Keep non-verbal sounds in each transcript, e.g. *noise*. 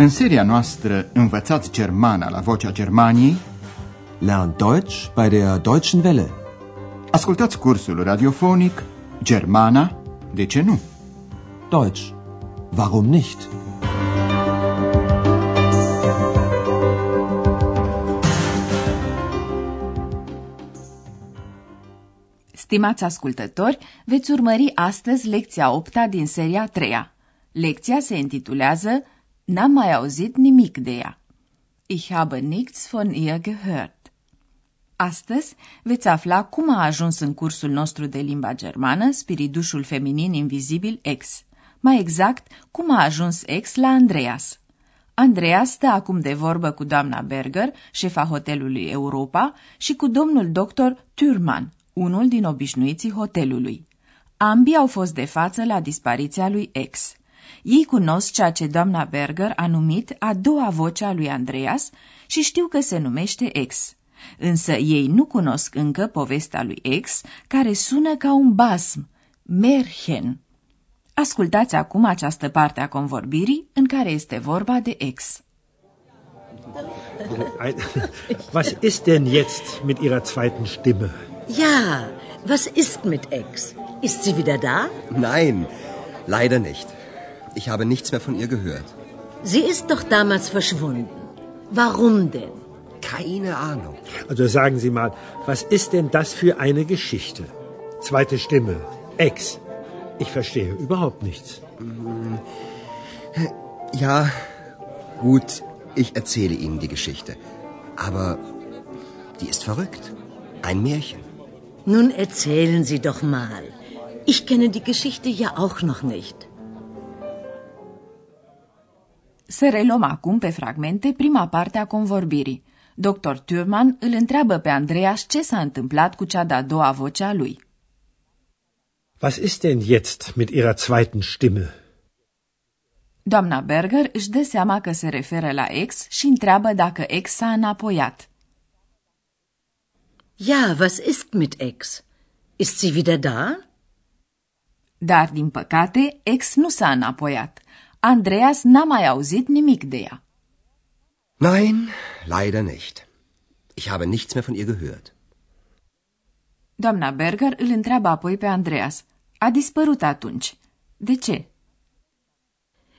În seria noastră Învățați Germana la Vocea Germaniei Lernt Deutsch bei der Deutschen Welle. Ascultați cursul radiofonic Germana, de ce nu? Deutsch. Warum nicht? Stimați ascultători, veți urmări astăzi lecția 8 din seria 3 -a. Lecția se intitulează N-am mai auzit nimic de ea. Ich habe nichts von ihr gehört. Astăzi veți afla cum a ajuns în cursul nostru de limba germană spiridușul feminin invizibil X. Mai exact, cum a ajuns X la Andreas. Andreas stă acum de vorbă cu doamna Berger, șefa hotelului Europa, și cu domnul doctor Thürmann, unul din obișnuiții hotelului. Ambii au fost de față la dispariția lui X. Ei cunosc ceea ce doamna Berger a numit a doua voce a lui Andreas și știu că se numește X. Însă ei nu cunosc încă povestea lui X, care sună ca un basm, Merchen. Ascultați acum această parte a convorbirii în care este vorba de X. *laughs* Was ist denn jetzt mit Ihrer zweiten Stimme? Ja, was ist mit Ex? Ist sie wieder da? Nein, leider nicht. Ich habe nichts mehr von ihr gehört. Sie ist doch damals verschwunden. Warum denn? Keine Ahnung. Also sagen Sie mal, was ist denn das für eine Geschichte? Zweite Stimme, Ex. Ich verstehe überhaupt nichts. Ja, gut, ich erzähle Ihnen die Geschichte. Aber die ist verrückt. Ein Märchen. Nun erzählen Sie doch mal. Ich kenne die Geschichte ja auch noch nicht. Să reluăm acum pe fragmente prima parte a convorbirii. Dr. Thurman îl întreabă pe Andreas ce s-a întâmplat cu cea de-a doua voce a lui. Was ist denn jetzt mit Ihrer zweiten Stimme? Doamna Berger își dă seama că se referă la ex și întreabă dacă ex s-a înapoiat. Ja, was ist mit Ex? Ist sie wieder da? Dar, din păcate, ex nu s-a înapoiat. Andreas n-a mai auzit nimic de ea. Nein, leider nicht. Ich habe nichts mehr von ihr gehört. Doamna Berger îl întreabă apoi pe Andreas. A dispărut atunci. De ce?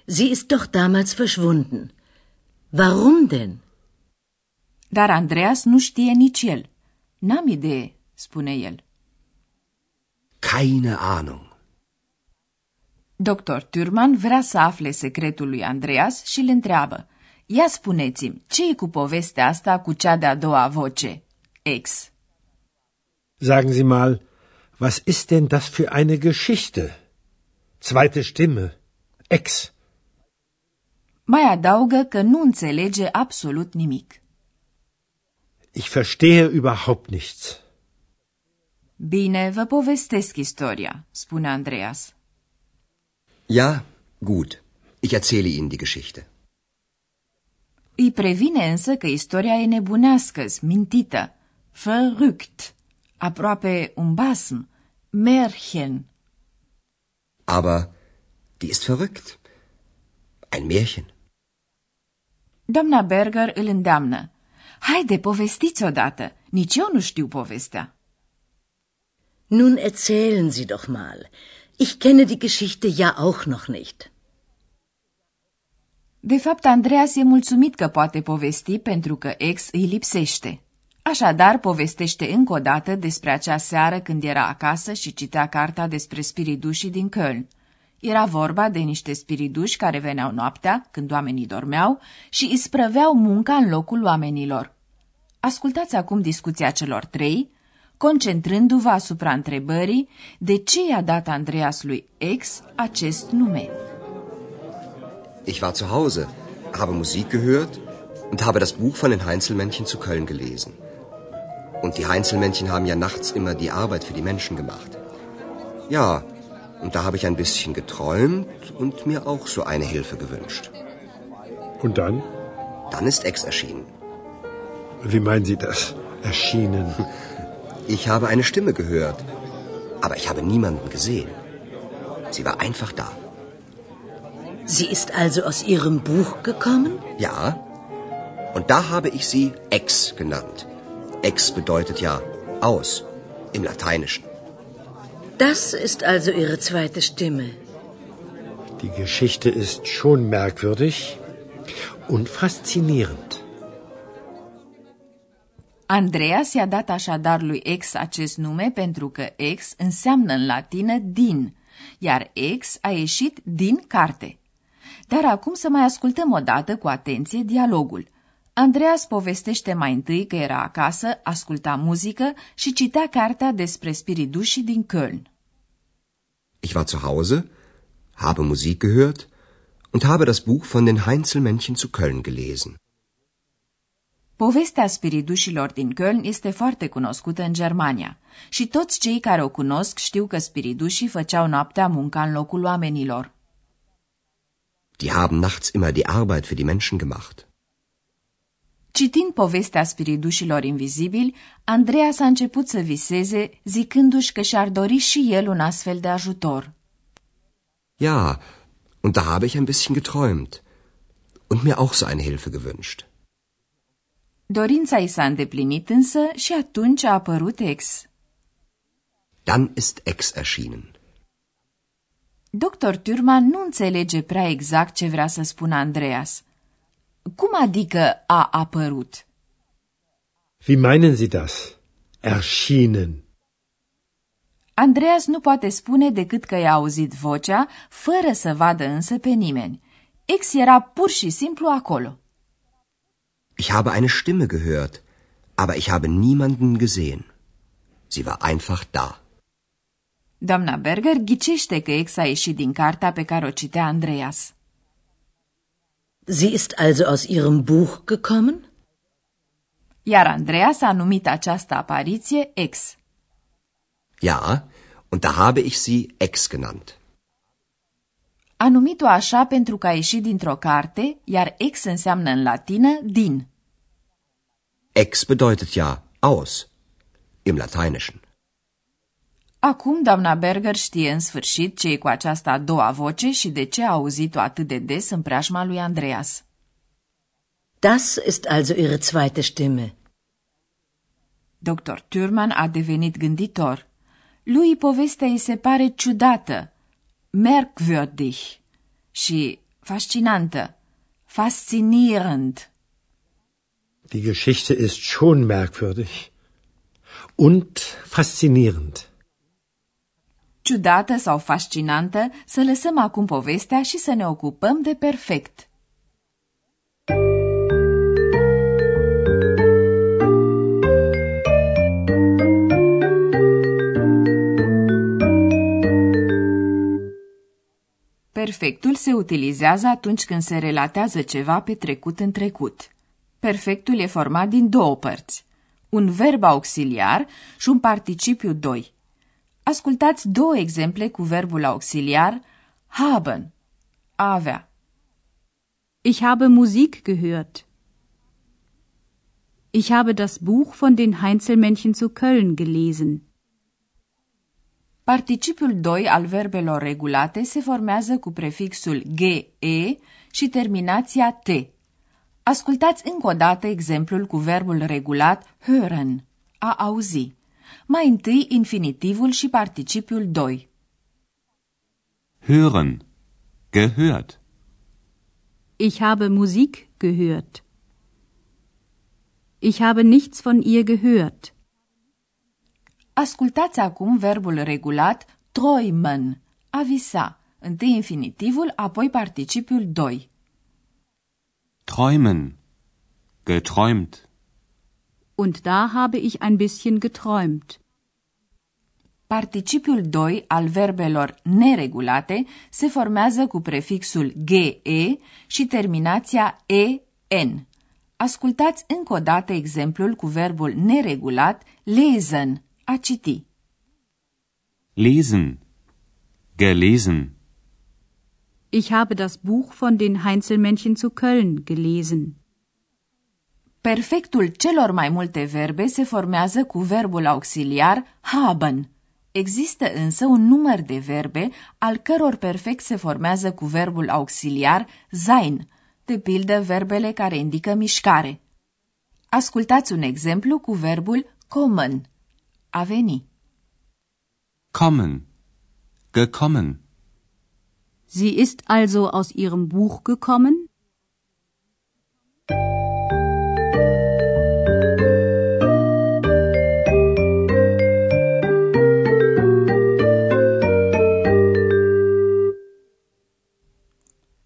Sie ist doch damals verschwunden. Warum denn? Dar Andreas nu știe nici el. N-am idee, spune el. Keine Ahnung. Dr. Thurman vrea să afle secretul lui Andreas și îl întreabă. Ia spuneți-mi, ce e cu povestea asta cu cea de-a doua voce? Ex. Sagen Sie mal, was ist denn das für eine Geschichte? Zweite Stimme, Ex. Mai adaugă că nu înțelege absolut nimic. Ich verstehe überhaupt nichts. Bine, vă povestesc istoria, spune Andreas. Ja, gut. Ich erzähle Ihnen die Geschichte. Îi previne însă că istoria e nebunească, mintită, verrückt, aproape un basm, Märchen. Aber die ist verrückt. Ein Märchen. Doamna Berger îl îndeamnă. Haide, povestiți odată. Nici eu nu știu povestea. Nun erzählen Sie doch mal. Ich kenne die Geschichte ja auch noch nicht. De fapt, Andreas e mulțumit că poate povesti pentru că ex îi lipsește. Așadar, povestește încă o dată despre acea seară când era acasă și citea cartea despre spiridușii din Köln. Era vorba de niște spiriduși care veneau noaptea, când oamenii dormeau, și îi sprăveau munca în locul oamenilor. Ascultați acum discuția celor trei, concentrându-vă asupra întrebării de ce i-a dat Andreas lui X acest nume. Ich war zu Hause, habe Musik gehört und habe das Buch von den Heinzelmännchen zu Köln gelesen. Und die Heinzelmännchen haben ja nachts immer die Arbeit für die Menschen gemacht. Ja, und da habe ich ein bisschen geträumt und mir auch so eine Hilfe gewünscht. Und dann? Dann ist Ex erschienen. Wie meinen Sie das? Erschienen. Ich habe eine Stimme gehört, aber ich habe niemanden gesehen. Sie war einfach da. Sie ist also aus Ihrem Buch gekommen? Ja. Und da habe ich sie ex genannt. Ex bedeutet ja aus im Lateinischen. Das ist also Ihre zweite Stimme. Die Geschichte ist schon merkwürdig und faszinierend. Andreas i-a dat așadar lui X acest nume pentru că X înseamnă în latină din, iar X a ieșit din carte. Dar acum să mai ascultăm o dată cu atenție dialogul. Andreas povestește mai întâi că era acasă, asculta muzică și citea cartea despre spiridușii din Köln. Ich war zu Hause, habe Musik gehört und habe das Buch von den Heinzelmännchen zu Köln gelesen. Povestea spiridușilor din Köln este foarte cunoscută în Germania și toți cei care o cunosc știu că spiridușii făceau noaptea munca în locul oamenilor. Die haben nachts immer die Arbeit für die Menschen gemacht. Citind povestea spiridușilor invizibili, Andreea s-a început să viseze, zicându-și că și-ar dori și el un astfel de ajutor. Ja, und da habe ich ein bisschen geträumt und mir auch so eine Hilfe gewünscht. Dorința i s-a îndeplinit însă și atunci a apărut ex. Dann ist Ex erschienen. Dr. Turman nu înțelege prea exact ce vrea să spună Andreas. Cum adică a apărut? Wie meinen Sie das? Erschienen. Andreas nu poate spune decât că i-a auzit vocea, fără să vadă însă pe nimeni. Ex era pur și simplu acolo. Ich habe eine Stimme gehört, aber ich habe niemanden gesehen. Sie war einfach da. Doamna Berger ghicește că ex a ieșit din cartea pe care o citea Andreas. Sie ist also aus Ihrem Buch gekommen? Iar Andreas a numit această apariție ex. Ja, und da habe ich sie Ex genannt. A numit-o așa pentru că a ieșit dintr-o carte, iar ex înseamnă în latină din. Ex bedeutet ja aus im Lateinischen. Acum doamna Berger știe în sfârșit ce e cu această a doua voce și de ce a auzit-o atât de des în preajma lui Andreas. Das ist also Ihre zweite Stimme. Dr. Thürmann a devenit gânditor. Lui povestea îi se pare ciudată, merkwürdig și fascinantă, faszinierend. Die Geschichte ist schon merkwürdig und faszinierend. Ciudată sau fascinantă, să lăsăm acum povestea și să ne ocupăm de perfect. Perfectul se utilizează atunci când se relatează ceva petrecut în trecut. Perfectul e format din două părți, un verb auxiliar și un participiu 2. Ascultați două exemple cu verbul auxiliar haben, a avea. Ich habe Musik gehört. Ich habe das Buch von den Heinzelmännchen zu Köln gelesen. Participiul 2 al verbelor regulate se formează cu prefixul ge și terminația t. Ascultați încă o dată exemplul cu verbul regulat hören, a auzi. Mai întâi infinitivul și participiul 2. Hören. Gehört. Ich habe Musik gehört. Ich habe nichts von ihr gehört. Ascultați acum verbul regulat träumen, a visa. Întâi infinitivul, apoi participiul 2. Träumen. Geträumt. Und da habe ich ein bisschen geträumt. Participiul 2 al verbelor neregulate se formează cu prefixul ge și terminația en. Ascultați încă o dată exemplul cu verbul neregulat lesen, a citi. Lesen. Gelesen. Ich habe das Buch von den Heinzelmännchen zu Köln gelesen. Perfectul celor mai multe verbe se formează cu verbul auxiliar haben. Există însă un număr de verbe al căror perfect se formează cu verbul auxiliar sein, de pildă verbele care indică mișcare. Ascultați un exemplu cu verbul kommen, a veni. Kommen. Gekommen. Sie ist also aus ihrem Buch gekommen?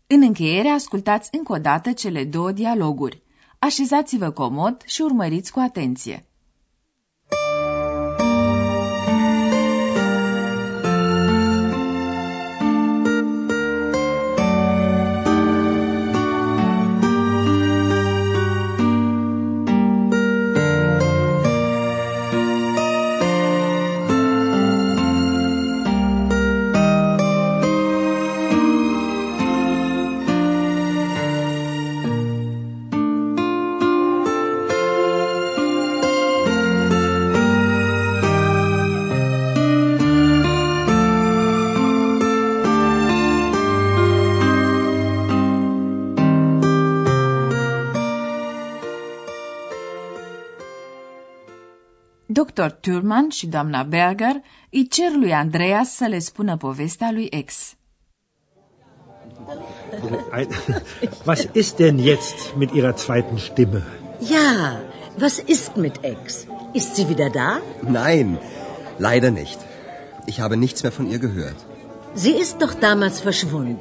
În încheiere, ascultați încă o dată cele două dialoguri. Așezați-vă comod și urmăriți cu atenție. Dr. Thurman și doamna Berger îi cer lui Andreas să le spună povestea lui X. Was ist denn jetzt mit Ihrer zweiten Stimme? Ja, was ist mit Ex? Ist sie wieder da? Nein, leider nicht. Ich habe nichts mehr von ihr gehört. Sie ist doch damals verschwunden.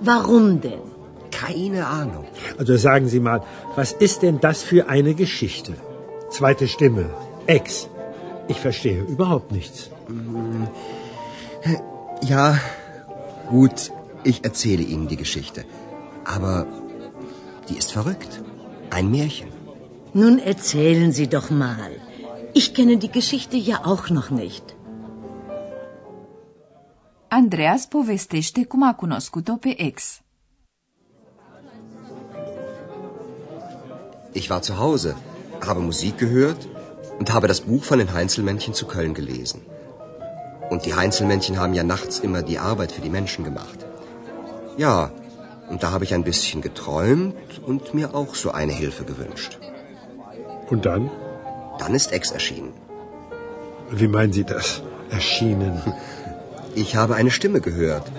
Warum denn? Keine Ahnung. Also sagen Sie mal, was ist denn das für eine Geschichte? Zweite Stimme. Ex. Ich verstehe überhaupt nichts. Ja, gut, ich erzähle Ihnen die Geschichte. Aber die ist verrückt. Ein Märchen. Nun erzählen Sie doch mal. Ich kenne die Geschichte ja auch noch nicht. Andreas povestește cum a cunoscut-o pe ex. Ich war zu Hause, habe Musik gehört und habe das Buch von den Heinzelmännchen zu Köln gelesen. Und die Heinzelmännchen haben ja nachts immer die Arbeit für die Menschen gemacht. Ja, und da habe ich ein bisschen geträumt und mir auch so eine Hilfe gewünscht. Und dann? Dann ist Ex erschienen. Wie meinen Sie das? Erschienen. *laughs* Ich habe eine Stimme gehört,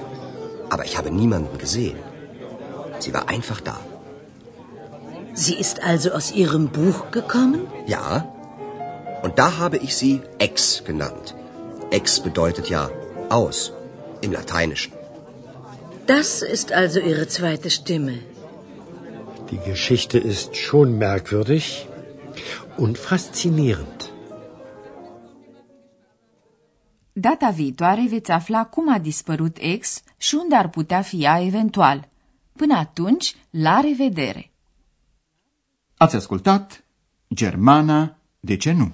aber ich habe niemanden gesehen. Sie war einfach da. Sie ist also aus Ihrem Buch gekommen? Ja, und da habe ich sie Ex genannt. Ex bedeutet ja aus im Lateinischen. Das ist also Ihre zweite Stimme. Die Geschichte ist schon merkwürdig und faszinierend. Data viitoare veți afla cum a dispărut ex și unde ar putea fi ea eventual. Până atunci, la revedere! Ați ascultat Germana, de ce nu?